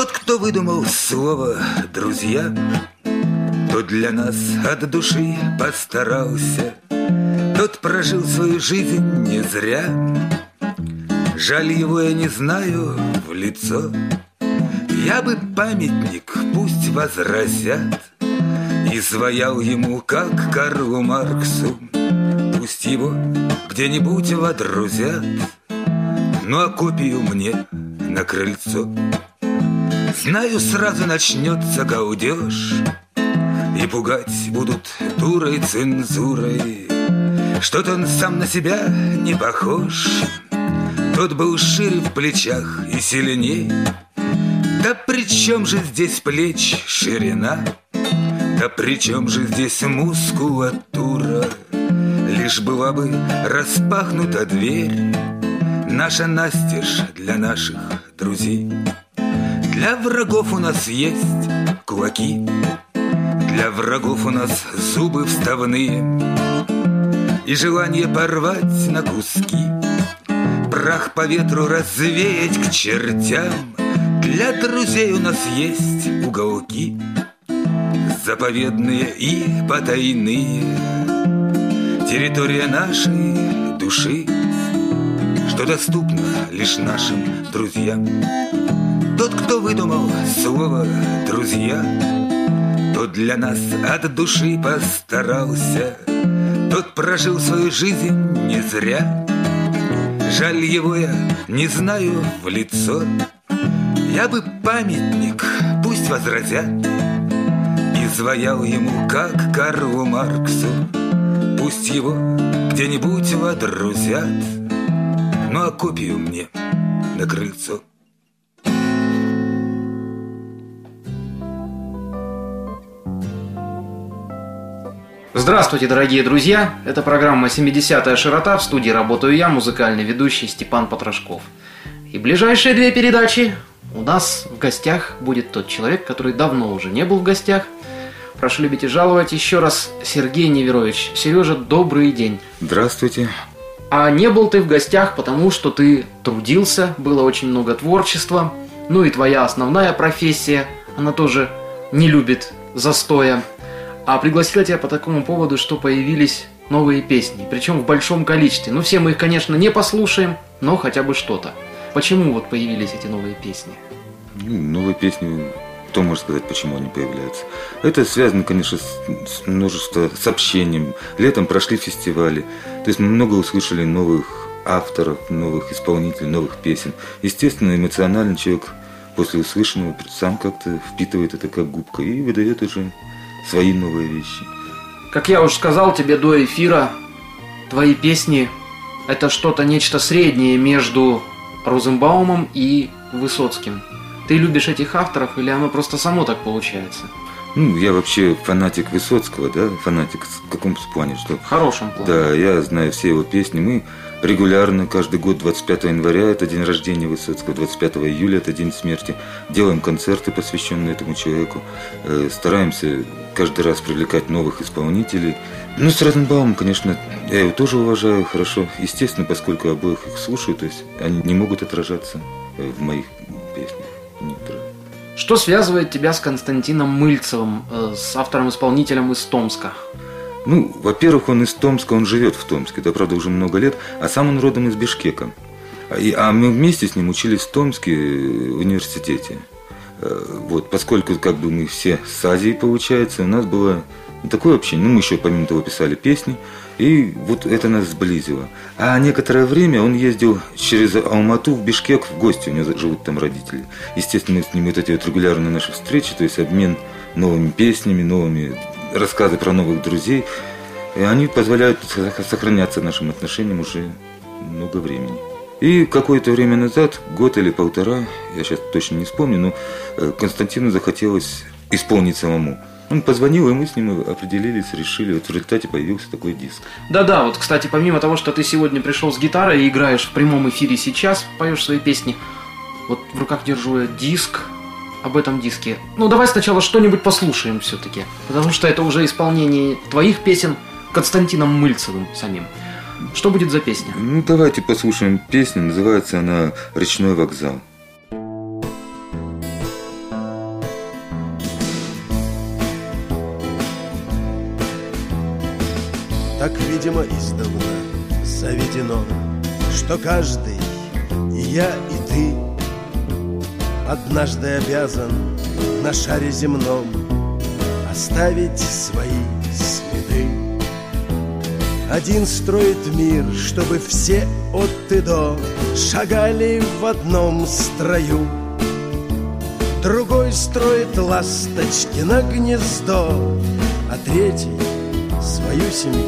Тот, кто выдумал слово «друзья», Тот для нас от души постарался, Тот прожил свою жизнь не зря. Жаль его я не знаю в лицо, Я бы памятник пусть возразят, И своял ему, как Карлу Марксу, Пусть его где-нибудь водрузят, Ну а копию мне на крыльцо. Знаю, сразу начнется гаудеж И пугать будут дурой цензурой Что-то он сам на себя не похож Тот был шире в плечах и сильней Да при чем же здесь плеч ширина? Да при чем же здесь мускулатура? Лишь была бы распахнута дверь Наша настежь для наших друзей для врагов у нас есть кулаки. Для врагов у нас зубы вставные. И желание порвать на куски. Прах по ветру развеять к чертям. Для друзей у нас есть уголки. Заповедные и потайные. Территория нашей души Что доступно лишь нашим друзьям тот, кто выдумал слово «друзья», Тот для нас от души постарался, Тот прожил свою жизнь не зря. Жаль его я не знаю в лицо, Я бы памятник, пусть возразят, Изваял ему, как Карлу Марксу, Пусть его где-нибудь водрузят, Ну а копию мне на крыльцо. Здравствуйте, дорогие друзья! Это программа «70-я широта». В студии работаю я, музыкальный ведущий Степан Потрошков. И ближайшие две передачи у нас в гостях будет тот человек, который давно уже не был в гостях. Прошу любить и жаловать еще раз Сергей Неверович. Сережа, добрый день. Здравствуйте. А не был ты в гостях, потому что ты трудился, было очень много творчества. Ну и твоя основная профессия, она тоже не любит застоя. А пригласила тебя по такому поводу, что появились новые песни, причем в большом количестве. Ну, все мы их, конечно, не послушаем, но хотя бы что-то. Почему вот появились эти новые песни? Ну, новые песни, кто может сказать, почему они появляются? Это связано, конечно, с, с множеством сообщением. Летом прошли фестивали, то есть мы много услышали новых авторов, новых исполнителей, новых песен. Естественно, эмоционально человек после услышанного сам как-то впитывает это как губка и выдает уже свои новые вещи. Как я уже сказал тебе до эфира, твои песни – это что-то, нечто среднее между Розенбаумом и Высоцким. Ты любишь этих авторов или оно просто само так получается? Ну, я вообще фанатик Высоцкого, да, фанатик в каком плане, что... В хорошем плане. Да, я знаю все его песни. Мы регулярно, каждый год 25 января, это день рождения Высоцкого, 25 июля, это день смерти, делаем концерты, посвященные этому человеку, э, стараемся каждый раз привлекать новых исполнителей. Ну, с Розенбаумом, конечно, я его тоже уважаю хорошо, естественно, поскольку обоих их слушаю, то есть они не могут отражаться э, в моих песнях. Что связывает тебя с Константином Мыльцевым, э, с автором-исполнителем из Томска? Ну, во-первых, он из Томска, он живет в Томске, это, правда, уже много лет, а сам он родом из Бишкека. А мы вместе с ним учились в Томске в университете. Э, вот, поскольку как бы мы все с Азии, получается, у нас было такое общение. Ну, мы еще помимо того писали песни, и вот это нас сблизило. А некоторое время он ездил через Алмату в Бишкек в гости, у него живут там родители. Естественно, с ним вот эти вот регулярные наши встречи, то есть обмен новыми песнями, новыми рассказы про новых друзей. И они позволяют сохраняться нашим отношениям уже много времени. И какое-то время назад, год или полтора, я сейчас точно не вспомню, но э, Константину захотелось исполнить самому. Он позвонил, и мы с ним определились, решили. Вот в результате появился такой диск. Да-да, вот, кстати, помимо того, что ты сегодня пришел с гитарой и играешь в прямом эфире сейчас, поешь свои песни, вот в руках держу я диск об этом диске. Ну, давай сначала что-нибудь послушаем все-таки, потому что это уже исполнение твоих песен Константином Мыльцевым самим. Что будет за песня? Ну, давайте послушаем песню. Называется она «Речной вокзал». Так, видимо, издавна заведено, что каждый, и я, и ты – однажды обязан на шаре земном оставить свои следы. Один строит мир, чтобы все от и до шагали в одном строю. Другой строит ласточки на гнездо, а третий свою семью.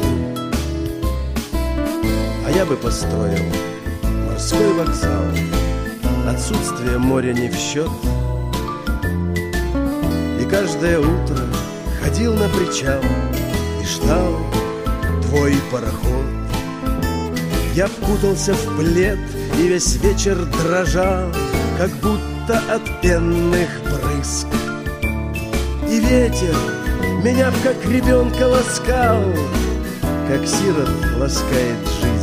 А я бы построил морской вокзал, отсутствие моря не в счет. И каждое утро ходил на причал и ждал твой пароход. Я вкутался в плед и весь вечер дрожал, как будто от пенных брызг. И ветер меня как ребенка ласкал, как сирот ласкает жизнь.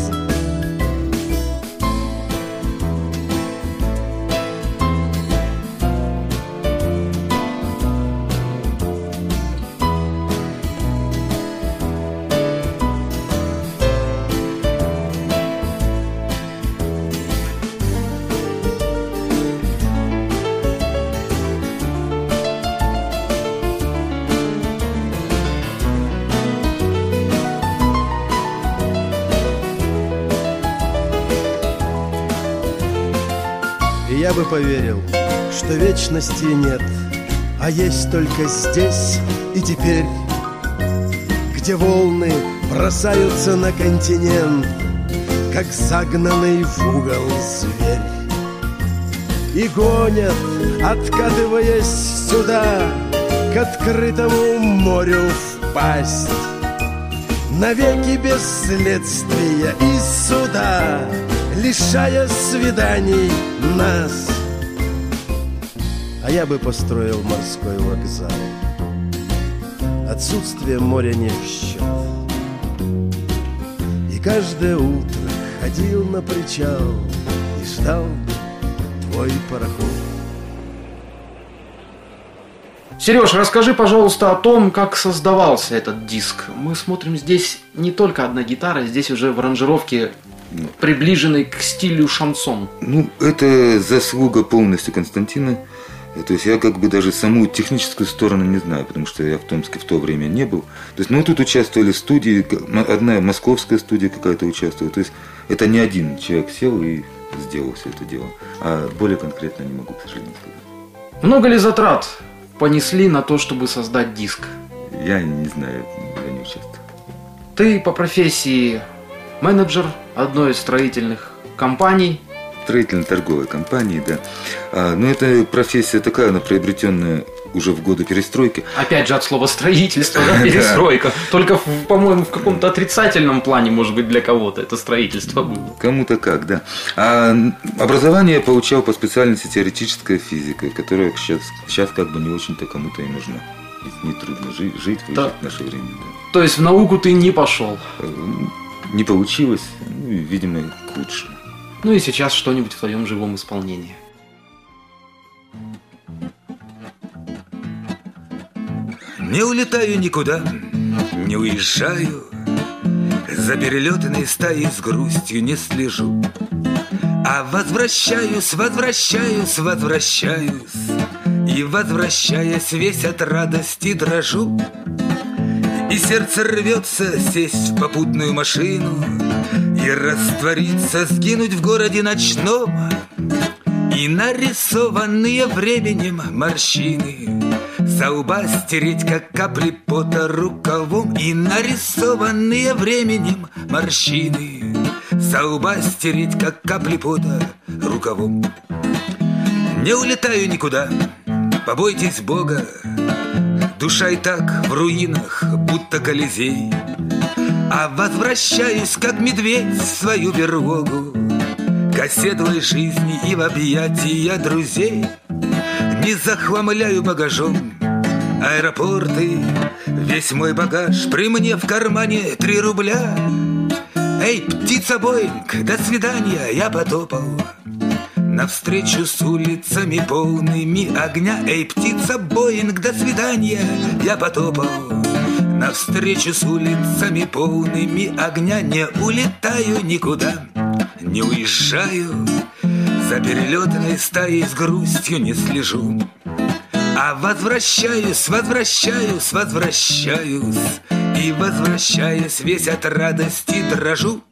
Я бы поверил, что вечности нет, а есть только здесь и теперь, где волны бросаются на континент, как загнанный в угол зверь. И гонят, откатываясь сюда, к открытому морю впасть. Навеки без следствия и суда Лишая свиданий нас. А я бы построил морской вокзал. Отсутствие моря не в счет. И каждое утро ходил на причал И ждал твой пароход. Сереж, расскажи, пожалуйста, о том, как создавался этот диск. Мы смотрим здесь не только одна гитара, здесь уже в аранжировке приближенный к стилю шансон. Ну, это заслуга полностью Константина. Э, То есть я как бы даже саму техническую сторону не знаю, потому что я в Томске в то время не был. То есть, ну, тут участвовали студии, одна московская студия какая-то участвовала. То есть это не один человек сел и сделал все это дело. А более конкретно не могу, к сожалению, сказать. Много ли затрат понесли на то, чтобы создать диск? Я не знаю, я не участвовал. Ты по профессии менеджер одной из строительных компаний. Строительно-торговой компании, да. А, но это профессия такая, она приобретенная уже в годы перестройки. Опять же от слова строительство, да, перестройка. Только, по-моему, в каком-то отрицательном плане, может быть, для кого-то это строительство было. Кому-то как, да. А образование я получал по специальности теоретическая физика, которая сейчас, сейчас как бы не очень-то кому-то и нужна. Ведь нетрудно жить, жить Да. в наше время. да. То есть в науку ты не пошел. Не получилось, ну, видимо, к лучшему. Ну и сейчас что-нибудь в твоем живом исполнении. Не улетаю никуда, не уезжаю За перелетной стаей с грустью не слежу А возвращаюсь, возвращаюсь, возвращаюсь И возвращаясь весь от радости дрожу И сердце рвется сесть в попутную машину И раствориться, сгинуть в городе ночном. И нарисованные временем морщины Со лба стереть, как капли пота рукавом. И нарисованные временем морщины Со лба стереть, как капли пота рукавом. Не улетаю никуда, побойтесь Бога Душа и так в руинах, будто Колизей А возвращаюсь, как медведь, в свою берлогу. К оседлой жизни и в объятия друзей. Не захламляю багажом аэропорты. Весь мой багаж при мне в кармане три рубля. Эй, птица Боинг, до свидания, я потопал Навстречу с улицами полными огня Эй, птица Боинг, до свидания, я потопал. Навстречу с улицами полными огня Не улетаю никуда, не уезжаю. За перелетной стаей с грустью не слежу А возвращаюсь, возвращаюсь, возвращаюсь. И возвращаясь весь от радости дрожу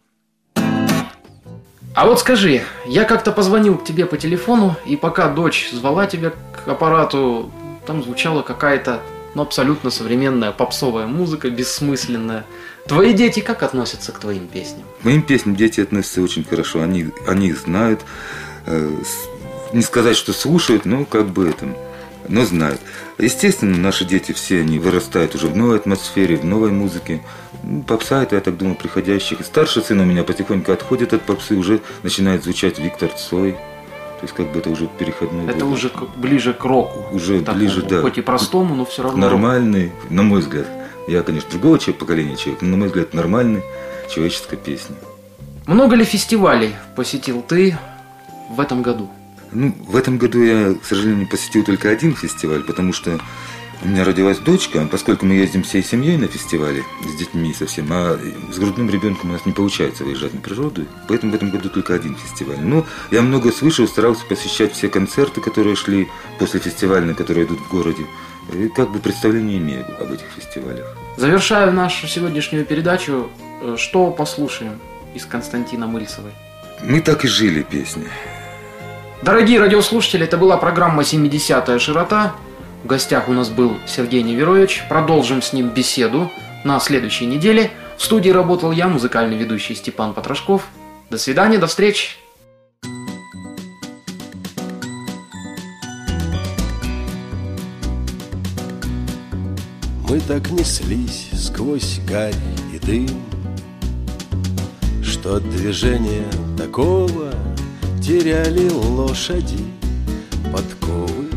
А вот скажи, я как-то позвонил к тебе по телефону, и пока дочь звала тебя к аппарату, там звучала какая-то ну, абсолютно современная попсовая музыка, бессмысленная. Твои дети как относятся к твоим песням? К моим песням дети относятся очень хорошо. Они, они их знают. Э, не сказать, что слушают, но как бы это, но знают. Естественно, наши дети все, они вырастают уже в новой атмосфере, в новой музыке. Ну, Попса это, я так думаю, приходящих. Старший сын у меня потихоньку отходит от попсы, уже начинает звучать Виктор Цой. То есть как бы это уже переходной Это возраст. уже как ближе к року. Уже Такому, ближе, да. Хоть и простому, но все равно. нормальный, на мой взгляд. Я, конечно, другого человека, поколения человек, но, на мой взгляд, нормальный человеческая песня. Много ли фестивалей посетил ты в этом году? Ну, в этом году я, к сожалению, посетил только один фестиваль, потому что у меня родилась дочка, поскольку мы ездим всей семьей на фестивале, с детьми совсем, а с грудным ребенком у нас не получается выезжать на природу, поэтому в этом году только один фестиваль. Но я много слышал, старался посещать все концерты, которые шли после фестивальных, которые идут в городе, и как бы представление имею об этих фестивалях. Завершаю нашу сегодняшнюю передачу. Э, Что послушаем из Константина Мыльцевой? Мы так и жили песни. Дорогие радиослушатели, это была программа «70-я широта». В гостях у нас был Сергей Неверович. Продолжим с ним беседу на следующей неделе. В студии работал я, музыкальный ведущий Степан Потрошков. До свидания, до встречи. Мы так неслись сквозь гарь и дым, Что от движения такого теряли лошади подковы.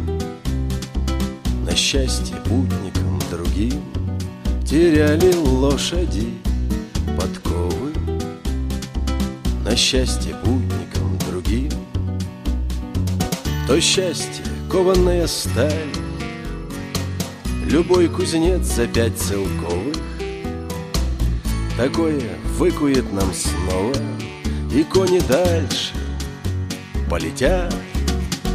На счастье путникам другим теряли лошади подковы. На счастье путникам другим То счастье, кованная сталь Любой кузнец за пять целковых Такое выкует нам снова И кони дальше полетят.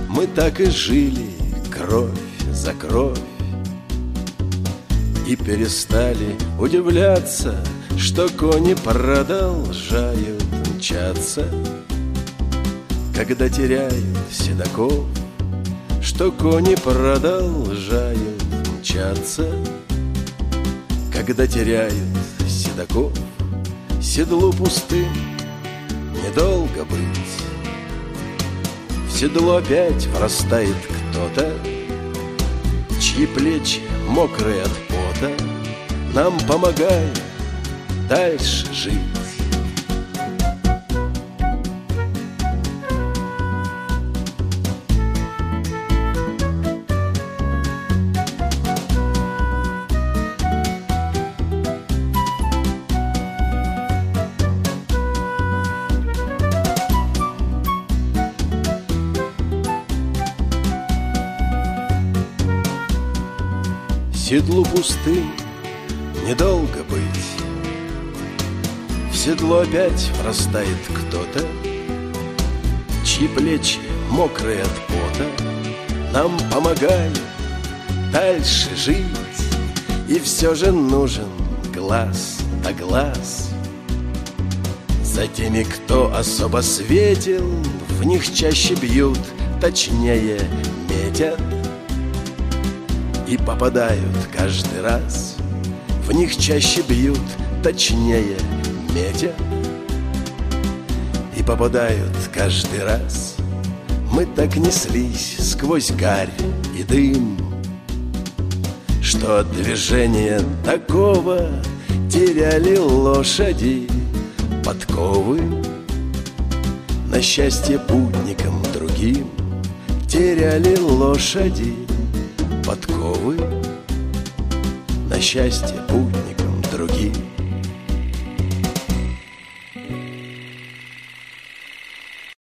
Мы так и жили кровь за кровь. И перестали удивляться Что кони продолжают мчаться. Когда теряют седаков Что кони продолжают мчаться. Когда теряют седаков Седлу пустым недолго быть седло опять врастает кто-то. Чьи плечи мокрые от пота. Нам помогает дальше жить Седлу пустым недолго быть. В седло опять врастает кто-то Чьи плечи мокрые от пота. Нам помогают дальше жить И все же нужен глаз да глаз. За теми, кто особо светил В них чаще бьют, точнее метят и попадают каждый раз. В них чаще бьют, точнее метят И попадают каждый раз. Мы так неслись сквозь гарь и дым Что от движения такого Теряли лошади подковы. На счастье путникам другим Теряли лошади подковы. На счастье путникам другим